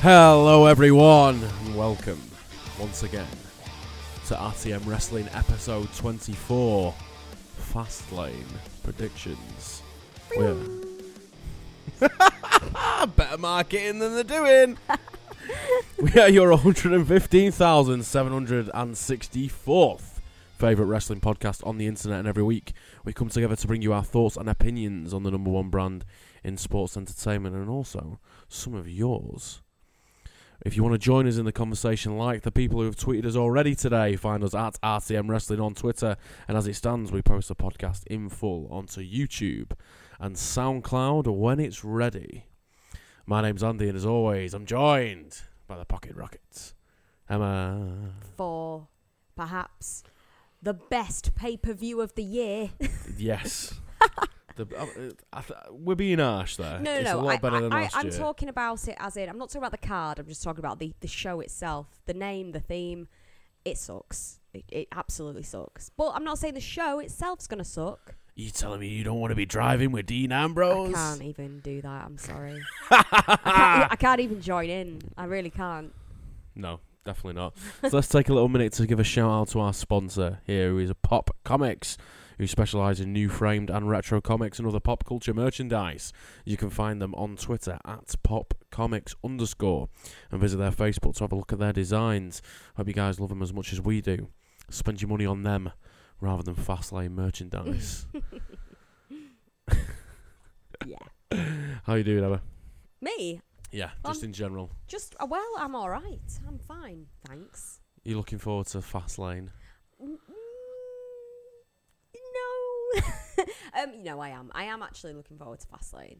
Hello, everyone, and welcome once again to RTM Wrestling episode 24 Fastlane Predictions. We're better marketing than they're doing. we are your 115,764th favourite wrestling podcast on the internet, and every week we come together to bring you our thoughts and opinions on the number one brand in sports entertainment and also some of yours. If you want to join us in the conversation, like the people who have tweeted us already today, find us at RTM Wrestling on Twitter. And as it stands, we post the podcast in full onto YouTube and SoundCloud when it's ready. My name's Andy, and as always, I'm joined by the Pocket Rockets. Emma. for perhaps the best pay per view of the year. Yes. the, uh, I we're being harsh there. no, no, it's no. a lot better than last I, I'm year. talking about it as in, I'm not talking about the card, I'm just talking about the, the show itself. The name, the theme. It sucks. It, it absolutely sucks. But I'm not saying the show itself's going to suck. you telling me you don't want to be driving with Dean Ambrose? I can't even do that. I'm sorry. I, can't, I can't even join in. I really can't. No, definitely not. so let's take a little minute to give a shout out to our sponsor here, who is Pop Comics, who specialise in new framed and retro comics and other pop culture merchandise. You can find them on Twitter at Pop Comics underscore and visit their Facebook to have a look at their designs. Hope you guys love them as much as we do. Spend your money on them rather than Fastlane merchandise. Yeah. How you doing, Emma? Me? Yeah, Um, just in general. Just, uh, well, I'm all right. I'm fine. Thanks. You looking forward to Fastlane? Mm, Um, no, I am. I am actually looking forward to Fastlane.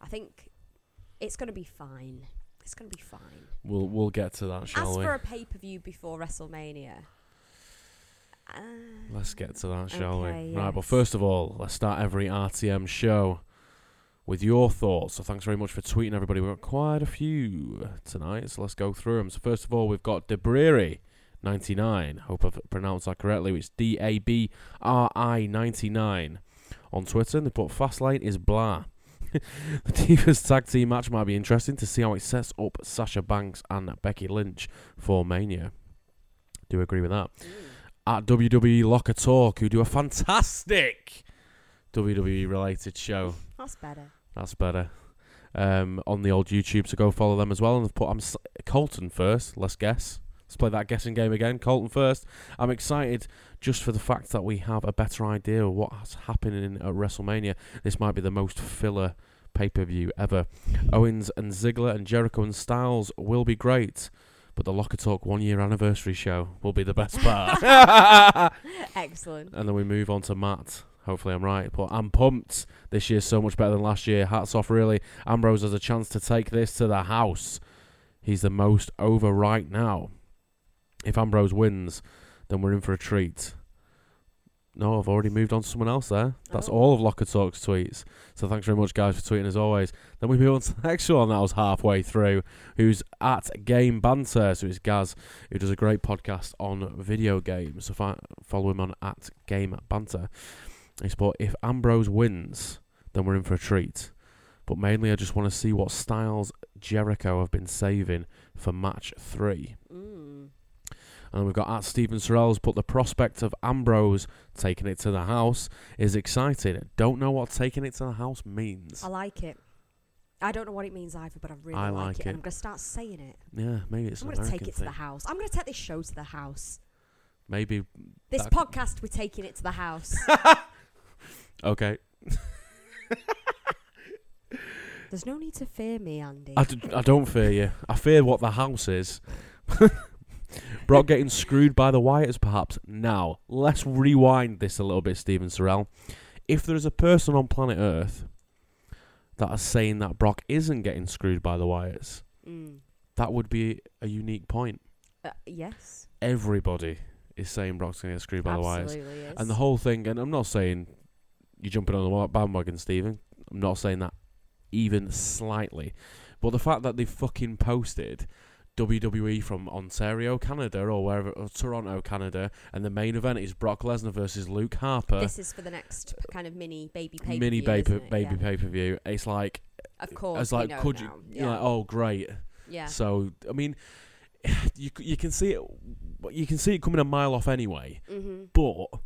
I think it's going to be fine. It's going to be fine. We'll we'll get to that, shall As we? for a pay per view before WrestleMania, uh, Let's get to that, shall Okay, we? Right, but first of all, let's start every RTM show with your thoughts. So thanks very much for tweeting, everybody. We've got quite a few tonight, so let's go through them. So first of all, we've got Debriri. 99. Hope I've pronounced that correctly. It's D A B R I 99 on Twitter. And they put Fastlane is blah. the Divas tag team match might be interesting to see how it sets up Sasha Banks and Becky Lynch for Mania. Do you agree with that? mm, at WWE Locker Talk, who do a fantastic WWE related show. that's better. That's better. Um, on the old YouTube, so go follow them as well. And they've put I'm s- Colton first. Let's guess. Let's play that guessing game again. Colton first. I'm excited just for the fact that we have a better idea of what's happening at WrestleMania. This might be the most filler pay per view ever. Owens and Ziggler and Jericho and Styles will be great, but the Locker Talk one year anniversary show will be the best part. Excellent. And then we move on to Matt. Hopefully, I'm right. But I'm pumped. This year's so much better than last year. Hats off, really. Ambrose has a chance to take this to the house. He's the most over right now. If Ambrose wins, then we're in for a treat. No, I've already moved on to someone else there. That's Oh. all of Locker Talk's tweets. So thanks very much, guys, for tweeting as always. Then we move on to the next one that was halfway through, who's at Game Banter. So it's Gaz, who does a great podcast on video games. So fi- follow him on at Game Banter. He's put, if Ambrose wins, then we're in for a treat. But mainly, I just want to see what Styles Jericho have been saving for match three. Mm. And we've got at Stephen Sorrells put the prospect of Ambrose taking it to the house is exciting. Don't know what taking it to the house means. I like it. I don't know what it means either, but I really I like, like it. it. And I'm going to start saying it. Yeah, maybe it's I'm going to take it to the house. I'm going to take this show to the house. Maybe This podcast, we're taking it to the house. okay. There's no need to fear me, Andy. I, d- I don't fear you. I fear what the house is. Brock getting screwed by the Wyatts, perhaps. Now, let's rewind this a little bit, Stephen Sorrell. If there is a person on planet Earth that is saying that Brock isn't getting screwed by the Wyatts, Mm. that would be a unique point. Uh, yes. Everybody is saying Brock's going to get screwed by the Wyatts. Is. And the whole thing, and I'm not saying you're jumping on the bandwagon, Stephen. I'm not saying that even slightly. But the fact that they fucking posted WWE from Ontario, Canada, or wherever, or Toronto, Canada, and the main event is Brock Lesnar versus Luke Harper. this is for the next kind of mini baby pay mini baby baby pay per view. It's like Of course, it's like could you now. Yeah. like oh great Yeah. So I mean, you you can see it, you can see it coming a mile off anyway. Mm-hmm. But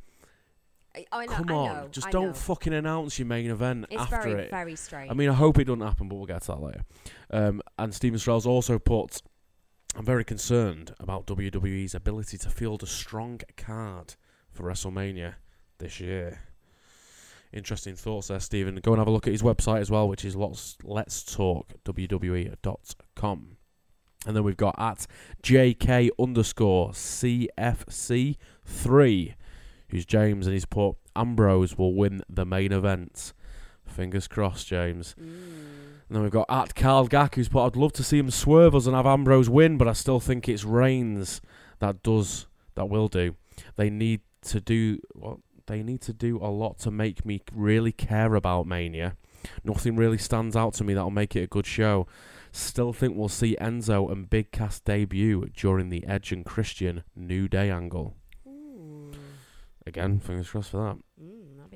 I know, come on, know, just I don't know. fucking announce your main event It's after very, it. very strange. I mean, I hope it doesn't happen, but we'll get to that later. Um, and Steven Strell's also put, I'm very concerned about WWE's ability to field a strong card for WrestleMania this year. Interesting thoughts there, Stephen. Go and have a look at his website as well, which is lots, let's talk WWE.com. And then we've got at JK underscore CFC3, who's James, and he's put Ambrose will win the main event. Fingers crossed, James. Mm. And then we've got at Carl Gack, who's put, I'd love to see him swerve us and have Ambrose win, but I still think it's Reigns that does, that will do. They need to do, what? They need to do a lot to make me really care about Mania. Nothing really stands out to me that'll make it a good show. Still think we'll see Enzo and Big Cass debut during the Edge and Christian New Day angle. Ooh. Again, fingers crossed for that.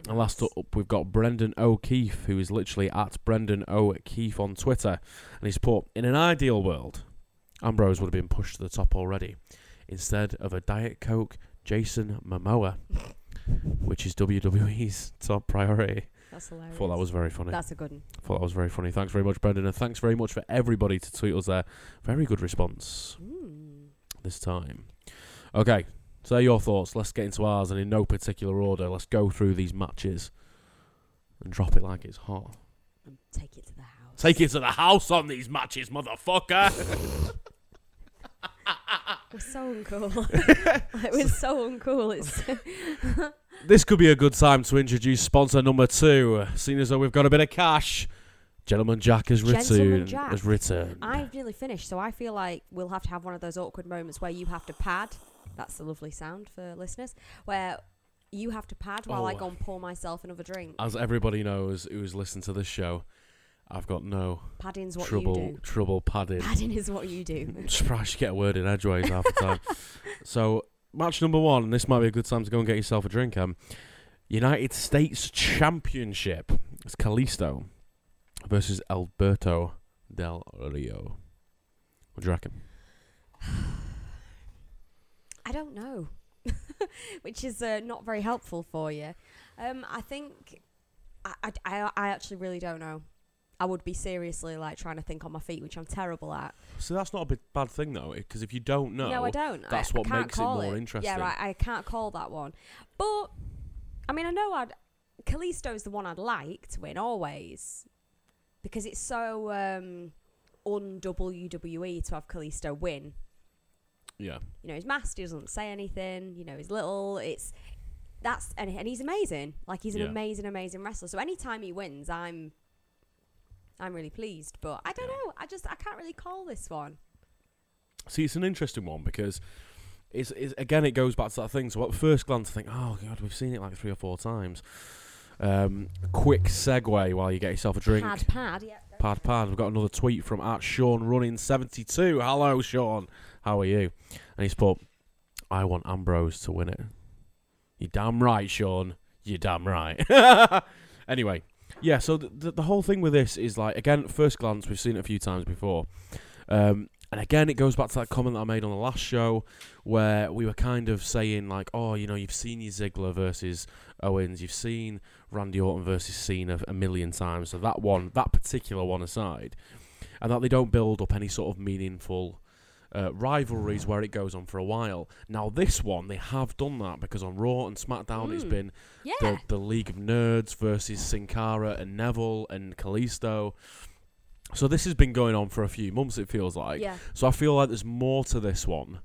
And last up, we've got Brendan O'Keefe, who is literally at Brendan O'Keefe on Twitter. And he's put, In an ideal world, Ambrose would have been pushed to the top already. Instead of a Diet Coke, Jason Momoa, which is WWE's top priority. That's hilarious. Thought that was very funny. That's a good one. Thought that was very funny. Thanks very much, Brendan. And thanks very much for everybody to tweet us there. Very good response Mm. this time. Okay, so your thoughts. Let's get into ours, and in no particular order, let's go through these matches and drop it like it's hot. And take it to the house. Take it to the house on these matches, motherfucker. We're so uncool. it was so uncool. It's this could be a good time to introduce sponsor number two. Seeing as though we've got a bit of cash, Gentleman Jack has returned. Jack. Has returned. I've nearly finished, so I feel like we'll have to have one of those awkward moments where you have to pad. That's the lovely sound for listeners. Where you have to pad while I Oh. go and pour myself another drink. As everybody knows who's listened to this show, I've got no Padding's what trouble you do. trouble padding. Padding is what you do. I'm surprised you get a word in edgeways half the time. so match number one, and this might be a good time to go and get yourself a drink. Um, United States Championship. It's Kalisto versus Alberto Del Rio. What do you reckon? I don't know, which is uh, not very helpful for you. Um, I think I, I, I, actually really don't know. I would be seriously like trying to think on my feet, which I'm terrible at. So that's not a big, bad thing though, because if you don't know, No, I don't. that's I, what I makes it more interesting. Yeah, right. I can't call that one. But I mean, I know I'd Kalisto's the one I'd like to win always because it's so um, un WWE to have Kalisto win. Yeah, You know, his mask he doesn't say anything. You know, he's little. It's that's and, and he's amazing. Like he's an Yeah. amazing, amazing wrestler. So anytime he wins, I'm I'm really pleased. But I don't Yeah. know. I just I can't really call this one. See, it's an interesting one because it's, it's again it goes back to that thing. So at first glance, I think, oh god, we've seen it like three or four times. Um, quick segue while you get yourself a drink. Pad, pad. Yeah. Pad pad. We've got another tweet from at Sean Running seventy two. Hello, Sean. How are you? And he's put, I want Ambrose to win it. You damn right, Sean. You damn right. anyway, yeah. So the, the the whole thing with this is like again, first glance, we've seen it a few times before. Um, and again, it goes back to that comment that I made on the last show, where we were kind of saying like, oh, you know, you've seen your Ziggler versus Owens, you've seen Randy Orton versus Cena a million times. So that one, that particular one aside, and that they don't build up any sort of meaningful uh, rivalries where it goes on for a while. Now this one, they have done that because on Raw and SmackDown, it's been Yeah. the, the League of Nations versus Sin Cara and Neville and Kalisto. So this has been going on for a few months. It feels like. yeah. So I feel like there's more to this one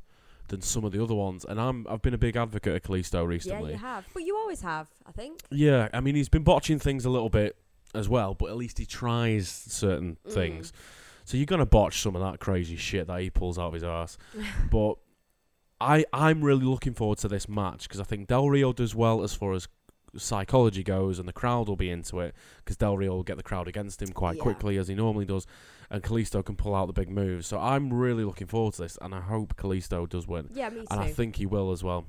than some of the other ones, and I'm I've been a big advocate of Kalisto Yeah, recently. you have. But you always have, I think. Yeah, I mean he's been botching things a little bit as well, but at least he tries certain Mm. things. So you're gonna botch some of that crazy shit that he pulls out of his ass. but I I'm really looking forward to this match because I think Del Rio does well as far as psychology goes, and the crowd will be into it because Del Rio will get the crowd against him quite Yeah. quickly as he normally does, and Kalisto can pull out the big moves. So I'm really looking forward to this, and I hope Kalisto does win, Yeah, me too. and I think he will as well.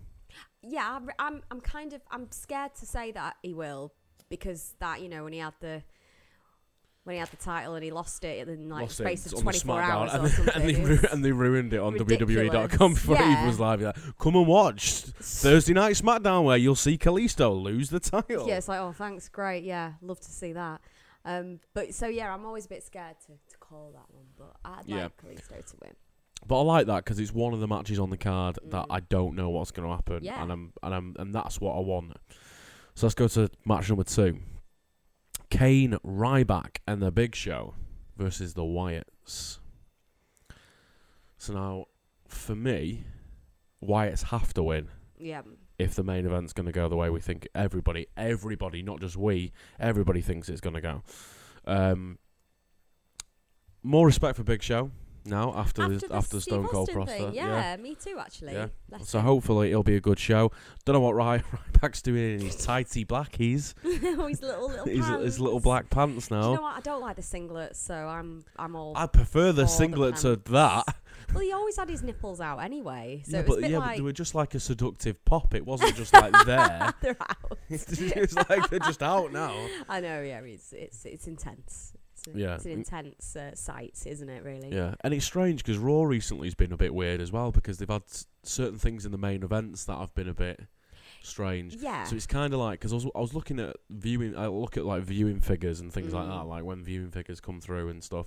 yeah, I'm, I'm, I'm kind of, I'm scared to say that he will because that, you know, when he had the, when he had the title and he lost it in like Lost it space of 24 hours and, or something. and, they ru- and they ruined it on ridiculous. WWE.com before it even was live. Like, Come and watch Thursday Night SmackDown where you'll see Kalisto lose the title. Yeah, it's like, oh, thanks, great, yeah, love to see that. Um, but so yeah, I'm always a bit scared to, to call that one, but I'd Yeah. like Kalisto to win. But I like that because it's one of the matches on the card that Mm. I don't know what's going to happen, Yeah. and I'm and I'm and that's what I want. So let's go to match number two: Kane, Ryback, and the Big Show versus the Wyatts. So now, for me, Wyatts have to win Yeah, if the main event's going to go the way we think everybody, everybody, not just we, everybody thinks it's going to go. Um, more respect for Big Show now after after the, the after Stone Cold Prosper. thing, yeah, me too, actually. Yeah. So see. hopefully it'll be a good show. Don't know what Ry- Ryback's doing in his tighty blackies. oh, his little little his, his little black pants Do you now. know what? I don't like the singlets, so I'm I'm all. I prefer the for the singlet to that. well, he always had his nipples out anyway, so yeah, but a bit yeah, but like they were just like a seductive pop. It wasn't just like there. they're out. it's like they're just out now. I know, yeah, it's it's it's intense. A, Yeah. it's an intense uh, sight, isn't it? Really. Yeah, and it's strange because Raw recently has been a bit weird as well because they've had s- certain things in the main events that have been a bit strange. Yeah. So it's kind of like because I was I was looking at viewing I look at like viewing figures and things like Mm. that like when viewing figures come through and stuff.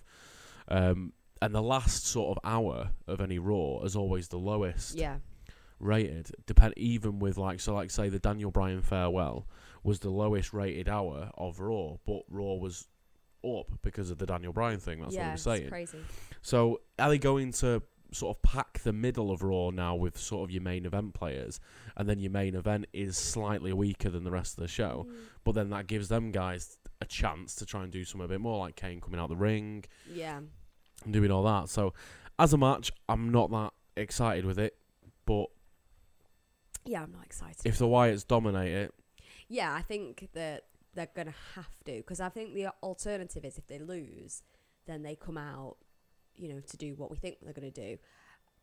Um, and the last sort of hour of any Raw is always the lowest yeah. rated. Depend even with like so like say the Daniel Bryan farewell was the lowest rated hour of Raw, but Raw was up because of the Daniel Bryan thing. That's yeah, what I'm saying. crazy. So are they going to sort of pack the middle of Raw now with sort of your main event players, and then your main event is slightly weaker than the rest of the show, Mm. but then that gives them guys a chance to try and do something a bit more, like Kane coming out the ring Yeah. and doing all that. So as a match, I'm not that excited with it, but Yeah, I'm not excited. if the Wyatts dominate it, yeah, I think that they're gonna have to because I think the alternative is if they lose, then they come out, you know, to do what we think they're gonna do.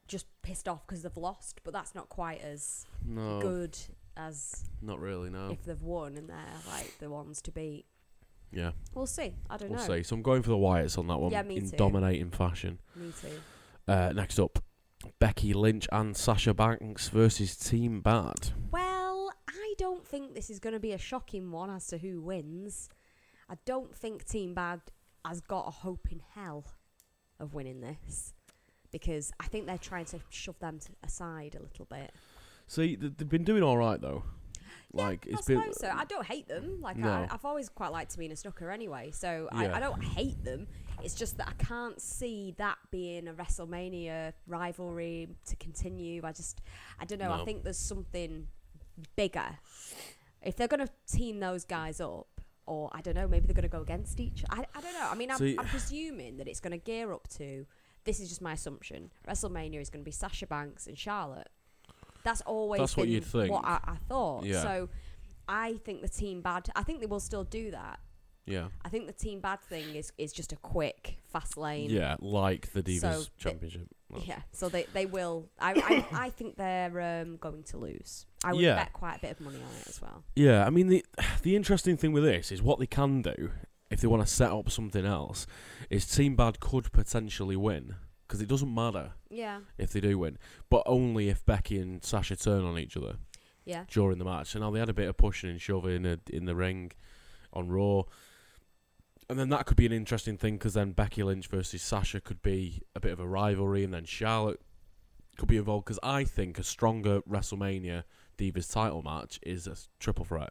Just pissed off because they've lost, but that's not quite as no, good as not really. No, if they've won and they're like the ones to beat. yeah, We'll see. I don't know. we'll see. So I'm going for the Wyatts on that one Yeah, me in too. dominating fashion. Me too. Uh, next up, Becky Lynch and Sasha Banks versus Team Bad. Well, think this is going to be a shocking one as to who wins. I don't think Team Bad has got a hope in hell of winning this because I think they're trying to shove them to aside a little bit. See, th- they've been doing all right though. Like I it's been. so. I don't hate them. Like No. I, I've always quite liked Tamina Snuka anyway, so Yeah. I, I don't hate them. It's just that I can't see that being a WrestleMania rivalry to continue. I just, I don't know. No. I think there's something bigger. If they're going to team those guys up, or I don't know, maybe they're going to go against each. I, I don't know. I mean, I'm, See- I'm presuming that it's going to gear up to. This is just my assumption. WrestleMania is going to be Sasha Banks and Charlotte. That's always That's what you'd think. What I, I thought. Yeah. So I think the team bad. I think they will still do that. yeah. I think the team bad thing is is just a quick fast lane. Yeah, like the Divas So Championship. Yeah, so they, they will. I, I, I think they're um, going to lose. I would Yeah. bet quite a bit of money on it as well. Yeah, I mean the the interesting thing with this is what they can do if they want to set up something else is Team Bad could potentially win because it doesn't matter Yeah, if they do win, but only if Becky and Sasha turn on each other yeah, during the match. So now they had a bit of pushing and shoving in, in the ring on Raw. And then that could be an interesting thing because then Becky Lynch versus Sasha could be a bit of a rivalry, and then Charlotte could be involved because I think a stronger WrestleMania Divas title match is a triple threat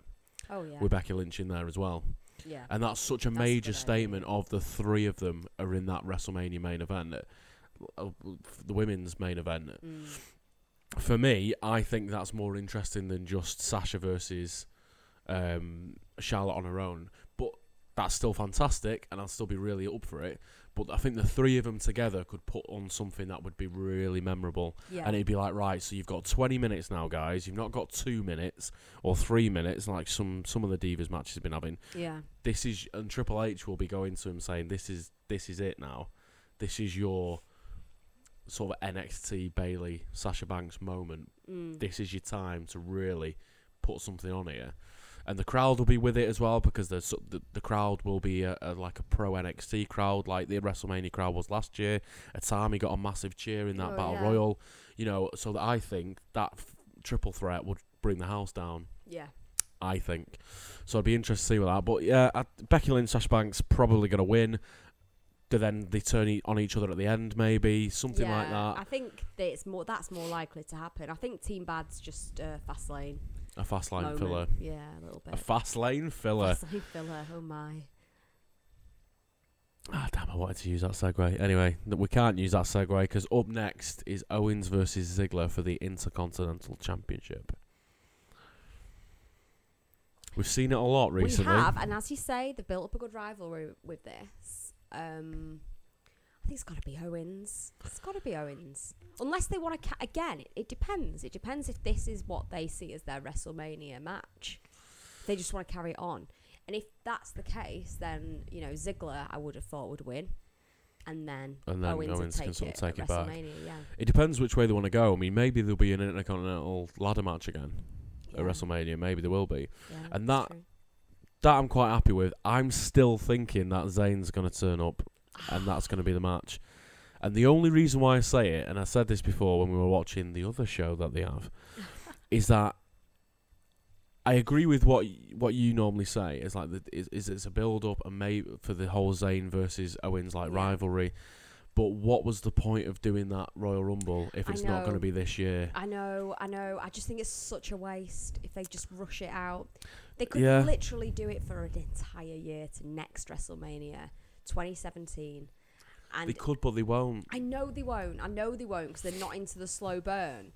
oh yeah, with Becky Lynch in there as well. yeah, And that's such a That's major good idea. statement of the three of them are in that WrestleMania main event, uh, the women's main event. mm, For me, I think that's more interesting than just Sasha versus um, Charlotte on her own. That's still fantastic, and I'll still be really up for it. But I think the three of them together could put on something that would be really memorable. yeah, And it'd be like, right, so you've got 20 minutes now, guys. You've not got two minutes or three minutes like some some of the Divas matches have been having yeah, this is and Triple H will be going to him saying this is this is it now. This is your sort of NXT Bayley Sasha Banks moment. mm, This is your time to really put something on here. And the crowd will be with it as well because the the, crowd will be a, a, like a pro NXT crowd, like the WrestleMania crowd was last year. Atami got a massive cheer in that Oh, battle yeah. royal, you know. So that I think that f- triple threat would bring the house down. Yeah. I think. So I'd be interested to see with that. But yeah, I, Becky Lynch, Sash Banks probably going to win. Do then they turn e- on each other at the end, maybe something like that. I think that it's more. That's more likely to happen. I think Team Bad's just uh, fast lane. A fast line moment. filler. Yeah, a little bit. A fast lane filler. Fast lane filler. Oh my. Ah, damn! I wanted to use that segue. Anyway, we can't use that segue because up next is Owens versus Ziggler for the Intercontinental Championship. We've seen it a lot recently. We have, and as you say, they've built up a good rivalry with this. Um, I think it's got to be Owens. It's got to be Owens, unless they want to. Ca- again, it, it depends. It depends if this is what they see as their WrestleMania match. They just want to carry it on, and if that's the case, then you know Ziggler, I would have thought would win, and then, And then Owens, Owens can take sort it, of take it back. Yeah, It depends which way they want to go. I mean, maybe there'll be an Intercontinental ladder match again yeah. at WrestleMania. Maybe there will be. Yeah, and that- true. That I'm quite happy with. I'm still thinking that Zayn's going to turn up, and that's going to be the match. And the only reason why I say it, and I said this before when we were watching the other show that they have, is that I agree with what y- what you normally say. It's like the, is, is it's a build up and maybe for the whole Zayn versus Owens like rivalry. But what was the point of doing that Royal Rumble if I it's not going to be this year? I know, I know. I just think it's such a waste if they just rush it out. They could Yeah. literally do it for an entire year to next WrestleMania, 2017. And They could, but they won't. I know they won't. I know they won't because they're not into the slow burn.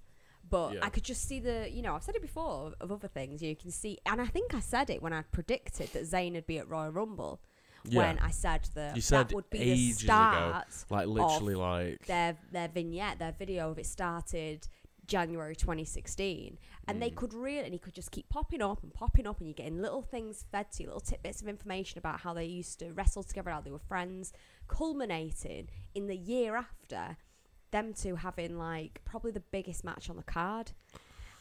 But Yeah. I could just see the, you know, I've said it before of, other things. You can see, and I think I said it when I predicted that Zayn would be at Royal Rumble. Yeah, When I said that You said that would be the ago. start like literally, like their their vignette, their video of it started January 2016, and they Mm. could really, and he could just keep popping up and popping up, and you're getting little things fed to you, little tidbits of information about how they used to wrestle together, how they were friends, culminating in the year after them two having like probably the biggest match on the card.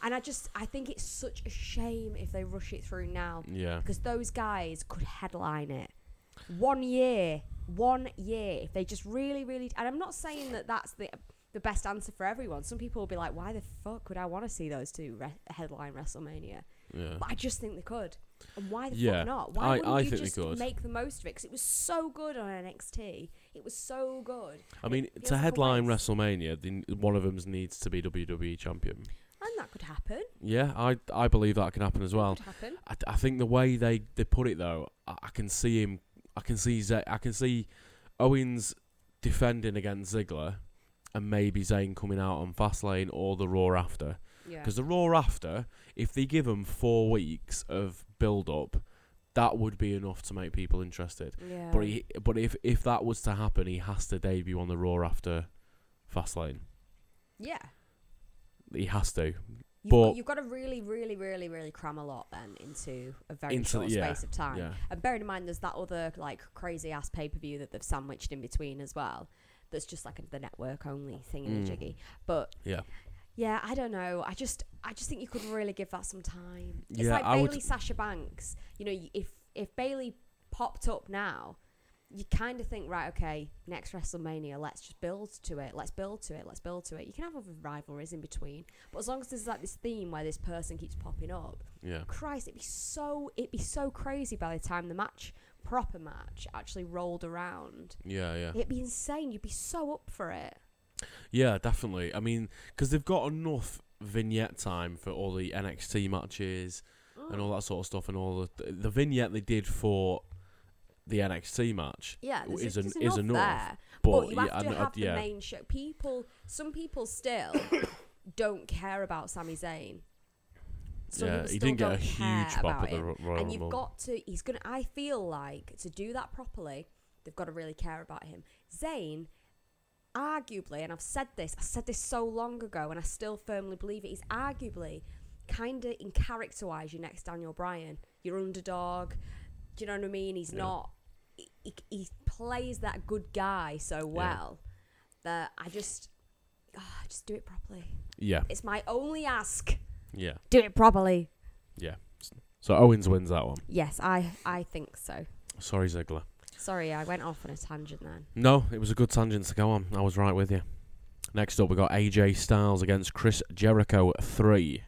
And I just, I think it's such a shame if they rush it through now yeah, because those guys could headline it. One year, one year. If they just really, really, and I'm not saying that that's the the best answer for everyone. Some people will be like, "Why the fuck would I want to see those two re- headline WrestleMania?" yeah. But I just think they could. And why the Yeah, fuck not? Why I- wouldn't I you think just could. make the most of it? Because it was so good on NXT. It was so good, I mean, to headline. WrestleMania, the, one of them needs to be WWE champion. and that could happen. Yeah, I I believe that can happen as well. Could happen. I, I think the way they, they put it though, I, I can see him. I can see Z- I can see Owens defending against Ziggler, and maybe Zayn coming out on Fastlane or the Raw after. Yeah. Because the Raw after, if they give him four weeks of build up, that would be enough to make people interested. Yeah. But he, but if if that was to happen, he has to debut on the Raw after Fastlane. yeah. He has to. You've, But- got, you've got to really, really, really, really cram a lot then into a very Into- short yeah, space of time. Yeah. And bearing in mind, there's that other like crazy ass pay per view that they've sandwiched in between as well. That's just like a, the network only thing in Mm. a jiggy. But Yeah. yeah, I don't know. I just, I just think you could really give that some time. It's Yeah, like I would- Bayley Sasha Banks. You know, y- if if Bayley popped up now, you kind of think, right, okay, next WrestleMania, let's just build to it. Let's build to it. Let's build to it. You can have other rivalries in between, but as long as there's like this theme where this person keeps popping up, Yeah. Christ, it'd be so it'd be so crazy by the time the match, proper match, actually rolled around. Yeah. Yeah. It'd be insane. You'd be so up for it. Yeah, definitely. I mean, because they've got enough vignette time for all the NXT matches and all mm. that sort of stuff, and all the the vignette they did for the NXT match Yeah, is, en- enough, is enough. there. But, But, you have I to I- uh, have the yeah, main show. People, some people still don't care about Sami Zayn. Some yeah, he didn't get a huge pop at the Royal and you've Rumble. got to. He's gonna. I feel like to do that properly, they've got to really care about him. Zayn, arguably, and I've said this. I said this so long ago, and I still firmly believe it. He's arguably kind of in character-wise your next Daniel Bryan, your underdog. Do you know what I mean? He's Yeah. not. He, he, plays that good guy so well that I just, ah, just do it properly. yeah, It's my only ask. Yeah, Do it properly. yeah. So Owens wins that one. Yes, I I think so. Sorry, Ziggler. Sorry, I went off on a tangent then. No, it was a good tangent to go on. I was right with you. Next up, we got AJ Styles against Chris Jericho three.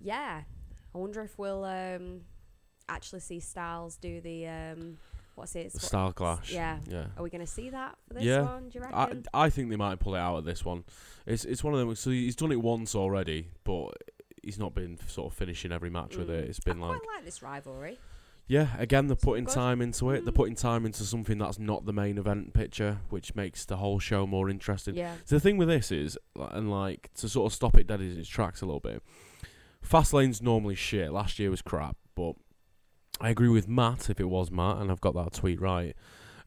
Yeah, I wonder if we'll um actually see Styles do the um what's it? The Styles Clash. Yeah. Yeah. Are we going to see that for this Yeah. one? Do you I, reckon? I think they might pull it out of this one. It's it's one of them. So he's done it once already, but he's not been sort of finishing every match with it. Mm. It's been I like quite like this rivalry. yeah. Again, they're putting time into it. They're Mm. putting time into something that's not the main event picture, which makes the whole show more interesting. Yeah. So the thing with this is, and like to sort of stop it dead in its tracks a little bit. Fastlane's normally shit. Last year was crap, but I agree with Matt if it was Matt, and I've got that tweet right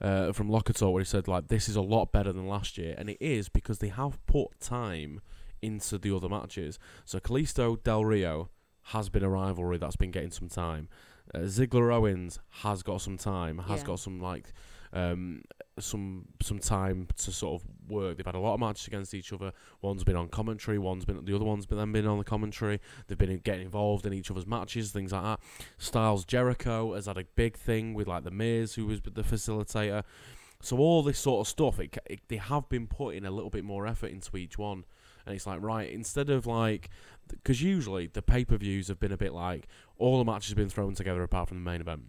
uh, from Locker where he said like this is a lot better than last year, and it is because they have put time into the other matches. So Kalisto Del Rio has been a rivalry that's been getting some time. Uh, Ziggler Owens has got some time, has Yeah. got some like um, some some time to sort of work. They've had a lot of matches against each other. One's been on commentary, one's been the other one's been then been on the commentary. They've been getting involved in each other's matches, things like that. Styles Jericho has had a big thing with like the Miz, who was the facilitator. So all this sort of stuff, it, it, they have been putting a little bit more effort into each one, and it's like right instead of like, because usually the pay per views have been a bit like all the matches have been thrown together apart from the main event.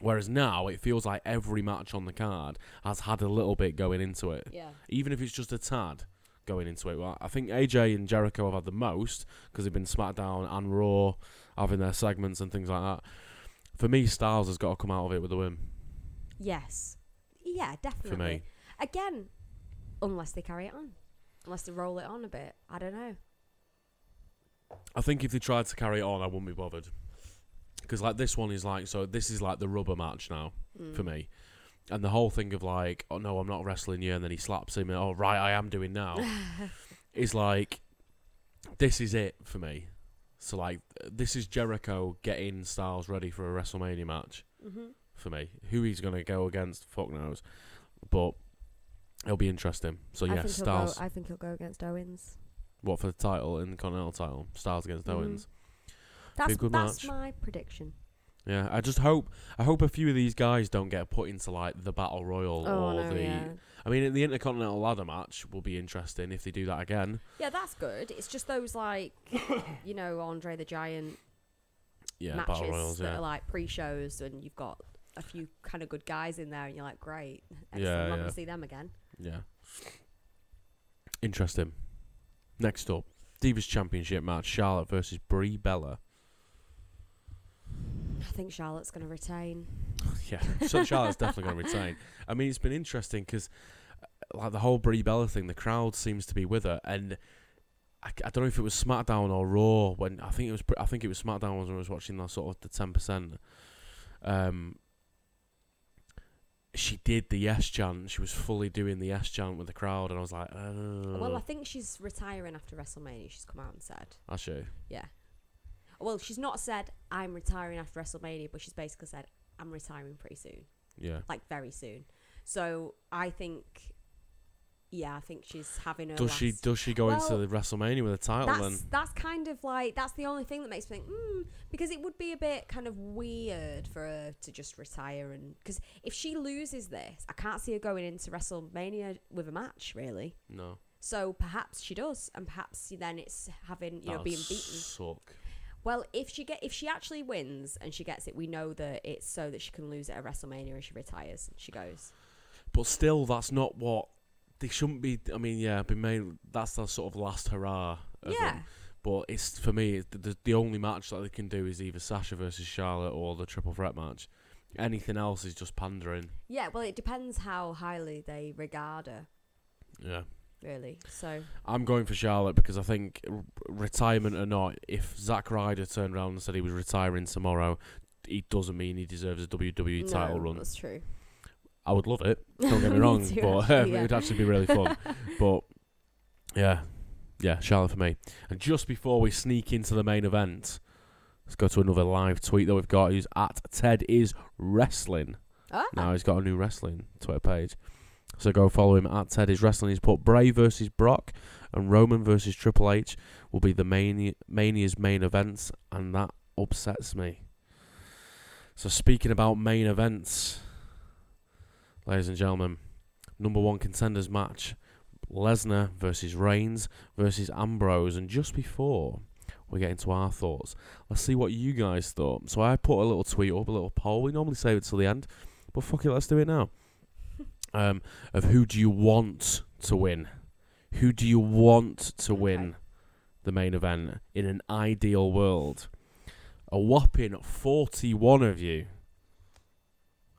Whereas now it feels like every match on the card has had a little bit going into it, Yeah. even if it's just a tad going into it. Well, I think AJ and Jericho have had the most because they've been SmackDown and Raw having their segments and things like that. For me, Styles has got to come out of it with a win. Yes. Yeah, definitely. For me, Again, unless they carry it on. Unless they roll it on a bit. I don't know. I think if they tried to carry it on, I wouldn't be bothered. Because like this one is like so. This is like the rubber match now Mm. for me, and the whole thing of like, oh no, I'm not wrestling you, and then he slaps him, and oh right, I am doing now. is like this is it for me. So like this is Jericho getting Styles ready for a WrestleMania match hmm for me. Who he's gonna go against, fuck knows, but it'll be interesting. So I yeah, think Styles. He'll go, I think he'll go against Owens. what for the title Intercontinental title? Styles against Mhm. Owens. That's good that's match. my prediction. Yeah, I just hope I hope a few of these guys don't get put into like the battle royal Oh or no, the. yeah. I mean, the Intercontinental ladder match will be interesting if they do that again. Yeah, that's good. It's just those like, you know, Andre the Giant Yeah, matches battle royals. that Yeah, are like pre-shows, and you've got a few kind of good guys in there, and you're like, great, excellent. Yeah, I'm not yeah. gonna see them again. Yeah. Interesting. Next up, Divas Championship match: Charlotte versus Brie Bella. I think Charlotte's gonna retain. yeah, so Charlotte's definitely going to retain. I mean, it's been interesting because, like the whole Brie Bella thing, the crowd seems to be with her, and I, I don't know if it was SmackDown or Raw when I think it was. I think it was SmackDown when I was watching that sort of the ten percent. Um, she did the yes chant. She was fully doing the yes chant with the crowd, and I was like, oh. Well, I oh. think she's retiring after WrestleMania. She's come out and said, actually, yeah. Well, she's not said I'm retiring after WrestleMania, but she's basically said I'm retiring pretty soon, yeah. like very soon. So I think, yeah, I think she's having her. Does she does she go into the WrestleMania with a title that's then? that's kind of like that's the only thing that makes me think mm, because it would be a bit kind of weird for her to just retire and because if she loses this, I can't see her going into WrestleMania with a match really. No, So perhaps she does, and perhaps then it's having you know That'd being beaten. Suck. Well, if she get if she actually wins and she gets it, we know that it's so that she can lose it at WrestleMania and she retires. She goes. But still, that's not what they shouldn't be. I mean, yeah, be made. That's the sort of last hurrah. Of yeah. But it's for me, the, the the only match that they can do is either Sasha versus Charlotte or the triple threat match. Anything else is just pandering. Yeah. Well, it depends how highly they regard her, Yeah, really. So I'm going for Charlotte because I think r- retirement or not, if Zack Ryder turned around and said he was retiring tomorrow, it doesn't mean he deserves a WWE title run. That's true. I would love it. Don't get me Me wrong, too, but um, yeah. it would actually be really fun. but yeah, yeah, Charlotte for me. And just before we sneak into the main event, let's go to another live tweet that we've got. Who's at Ted is wrestling. Ah. Now he's got a new wrestling Twitter page. So go follow him at Ted is wrestling. He's put Bray versus Brock and Roman versus Triple H will be the Mania, Mania's main events, and that upsets me. So speaking about main events, ladies and gentlemen, number one contenders match: Lesnar versus Reigns versus Ambrose. And just before we get into our thoughts, let's see what you guys thought. So I put a little tweet up, a little poll. We normally save it till the end, but fuck it, let's do it now. Um, of who do you want to win? Who do you want to win the main event in an ideal world? A whopping 41 of you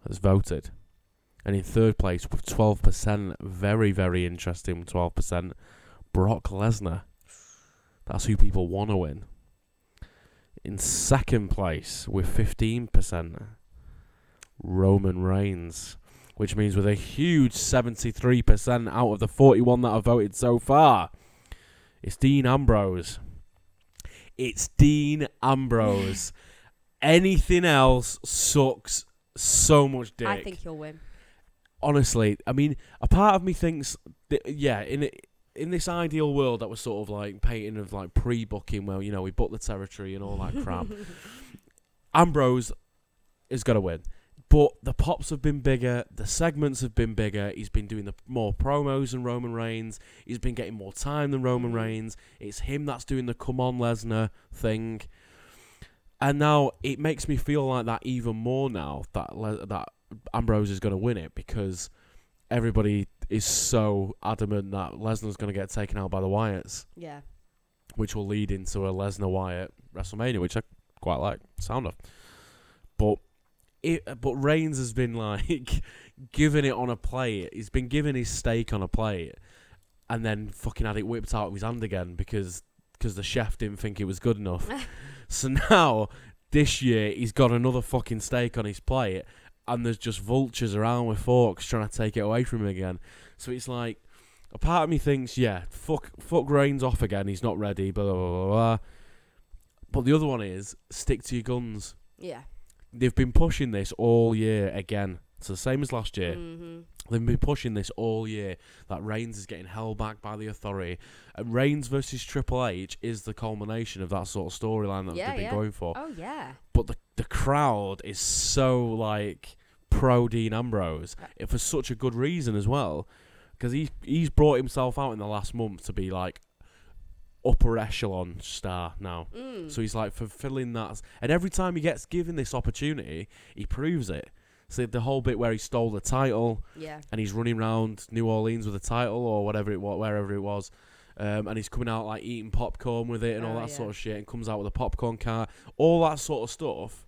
has voted. And in third place with 12%, very, very interesting 12%, Brock Lesnar. That's who people want to win. In second place with 15%, Roman Reigns. Which means with a huge 73% out of the 41 that have voted so far, it's Dean Ambrose. It's Dean Ambrose. Anything else sucks so much dick. I think he'll win. Honestly, I mean, a part of me thinks, that, yeah, in in this ideal world that was sort of like painting of like pre-booking, where you know we booked the territory and all that crap. Ambrose is gonna win. But the pops have been bigger, the segments have been bigger. He's been doing the more promos than Roman Reigns. He's been getting more time than Roman Mhm. Reigns. It's him that's doing the "Come on, Lesnar" thing. And now it makes me feel like that even more now that Le- that Ambrose is going to win it because everybody is so adamant that Lesnar's going to get taken out by the Wyatts, Yeah. which will lead into a Lesnar Wyatt WrestleMania, which I quite like sound of. But it, but Reigns has been like giving it on a plate. He's been giving his steak on a plate, and then fucking had it whipped out of his hand again because because the chef didn't think it was good enough. so now this year he's got another fucking steak on his plate, and there's just vultures around with forks trying to take it away from him again. So it's like a part of me thinks, yeah, fuck, fuck Reigns off again. He's not ready. Blah blah blah. blah, blah. But the other one is stick to your guns. Yeah. They've been pushing this all year again. It's the same as last year. hmm They've been pushing this all year that Reigns is getting held back by the authority. And Reigns versus Triple H is the culmination of that sort of storyline that Yeah, they've been yeah. going for. Oh yeah. But the the crowd is so like pro Dean Ambrose Uh, eh, for such a good reason as well, because he he's brought himself out in the last month to be like upper echelon star now. Mm. So he's like fulfilling that, and every time he gets given this opportunity, he proves it. So the whole bit where he stole the title yeah. and he's running around New Orleans with a title or whatever it was, wherever it was, um, and he's coming out like eating popcorn with it and all Oh, that yeah. sort of shit, and comes out with a popcorn car, all that sort of stuff.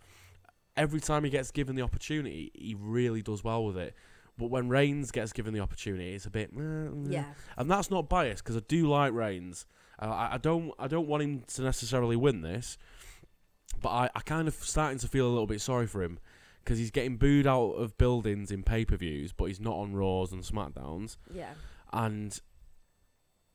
Every time he gets given the opportunity, he really does well with it. But when Reigns gets given the opportunity, it's a bit, eh, eh. Yeah. and that's not biased because I do like Reigns. Uh, I, I don't, I don't want him to necessarily win this, but I, I kind of starting to feel a little bit sorry for him because he's getting booed out of buildings in pay per views, but he's not on Raws and Smackdowns, Yeah. and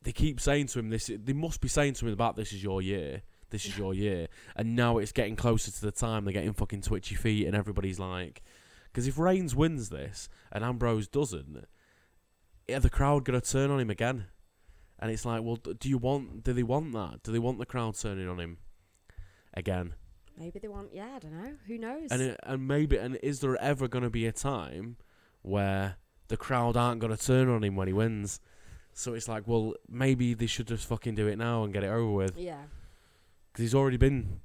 they keep saying to him this. They must be saying to him about this is your year, this is your year, and now it's getting closer to the time they're getting fucking twitchy feet, and everybody's like, because if Reigns wins this and Ambrose doesn't, yeah, the crowd gonna turn on him again, and it's like, well, do you want? Do they want that? Do they want the crowd turning on him again? Maybe they want. Yeah. I don't know. Who knows? And it, and maybe and is there ever going to be a time where the crowd aren't going to turn on him when he wins? So it's like, well, maybe they should just fucking do it now and get it over with yeah. because he's already been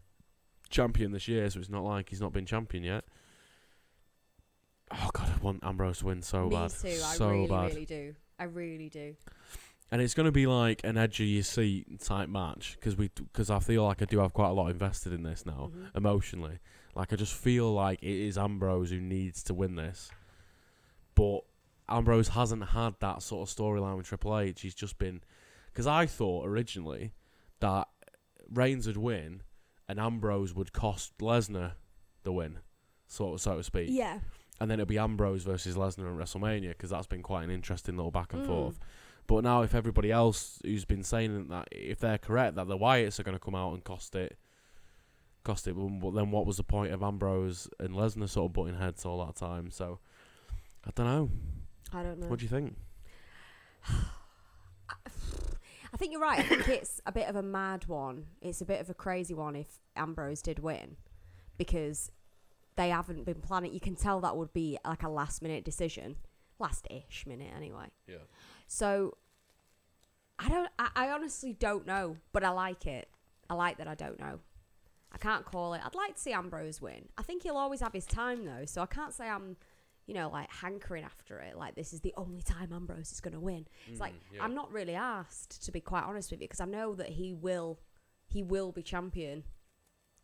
champion this year, so it's not like he's not been champion yet. Oh god, I want Ambrose to win so Me bad, too. I so really, bad. really do. I really do. And it's going to be like an edge of your seat type match because we because I feel like I do have quite a lot invested in this now Mhm. emotionally. Like I just feel like it is Ambrose who needs to win this, but Ambrose hasn't had that sort of storyline with Triple H. He's just been because I thought originally that Reigns would win and Ambrose would cost Lesnar the win, sort of so to speak, Yeah. and then it'll be Ambrose versus Lesnar at WrestleMania because that's been quite an interesting little back and Mm. forth. But now, if everybody else who's been saying that, if they're correct, that the Wyatts are going to come out and cost it, cost it, then what was the point of Ambrose and Lesnar sort of butting heads all that time? So, I don't know. I don't know. What do you think? I I think you're right. I think it's a bit of a mad one. It's a bit of a crazy one if Ambrose did win because they haven't been planning. You can tell that would be like a last minute decision, last ish minute anyway. Yeah. So I don't. I, I honestly don't know, but I like it. I like that I don't know. I can't call it. I'd like to see Ambrose win. I think he'll always have his time though, so I can't say I'm, you know, like hankering after it. Like this is the only time Ambrose is going to win. It's like Mm, yeah. I'm not really asked to be quite honest with you because I know that he will, he will be champion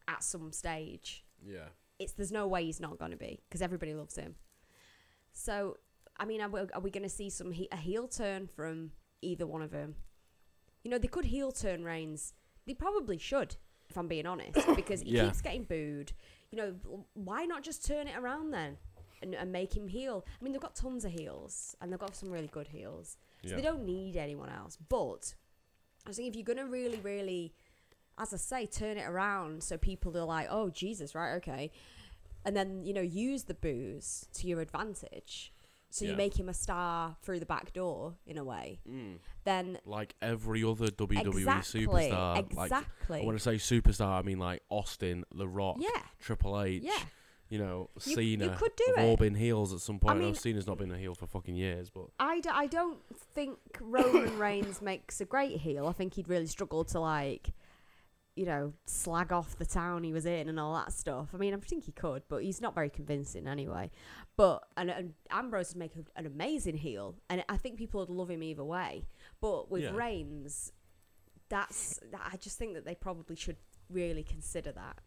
at some stage. Yeah. It's there's no way he's not going to be because everybody loves him. So I mean, are we, are we going to see some he, a heel turn from either one of them? You know, they could heel turn Reigns. They probably should, if I'm being honest, because he Yeah. keeps getting booed. You know, why not just turn it around then and, and make him heel? I mean, they've got tons of heels and they've got some really good heels, so Yeah. they don't need anyone else. But I was thinking, if you're going to really, really, as I say, turn it around so people are like, oh Jesus, right, okay, and then you know use the boos to your advantage. So Yeah. you make him a star through the back door in a way. Mm. Then Like every other WWE exactly, superstar. Like exactly. when I say superstar, I mean like Austin, The Rock, yeah, Triple H. yeah. You know, You- Cena. you could do have all it. been heels at some point. I, know mean- Cena's not been a heel for fucking years, but I, d- I don't think Roman Reigns makes a great heel. I think he'd really struggle to like, you know, slag off the town he was in and all that stuff. I mean, I think he could, but he's not very convincing anyway. But and, and Ambrose would make a, an amazing heel, and I think people would love him either way. But with Yeah. Reigns, that's I just think that they probably should really consider that.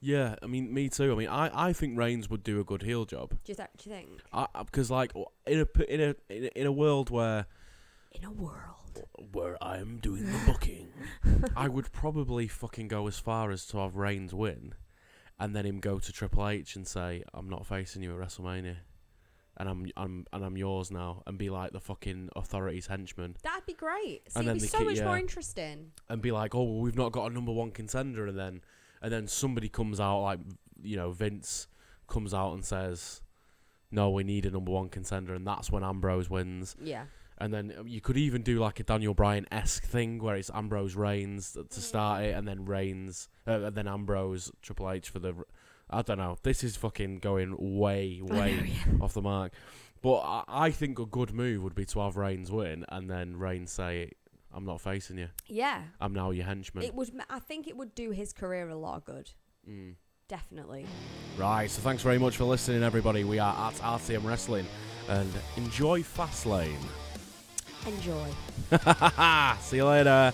yeah, I mean, me too. I mean, I, I think Reigns would do a good heel job. Do you, th- do you think? Because like in in a in a, in a world where In a world, where I'm doing the booking, I would probably fucking go as far as to have Reigns win, and then him go to Triple H and say, "I'm not facing you at WrestleMania." And I'm I'm and I'm yours now, and be like the fucking Authority's henchman, that'd be great. See, And it'd then be so keep- much yeah. more interesting. and be like, "Oh, well, we've not got a number one contender," and then and then somebody comes out like you know Vince comes out and says, "No, we need a number one contender," and that's when Ambrose wins. Yeah. And then um, you could even do like a Daniel Bryan esque thing where it's Ambrose Reigns to start it, and then Reigns, uh, and then Ambrose Triple H for the. I don't know. This is fucking going way, way off the mark. But I, I think a good move would be to have Reigns win, and then Reigns say, "I'm not facing you. Yeah. I'm now your henchman." It would. I think it would do his career a lot of good. Mm. Definitely. Right. So thanks very much for listening, everybody. We are at RTM Wrestling, and enjoy Fastlane. Enjoy. See you later.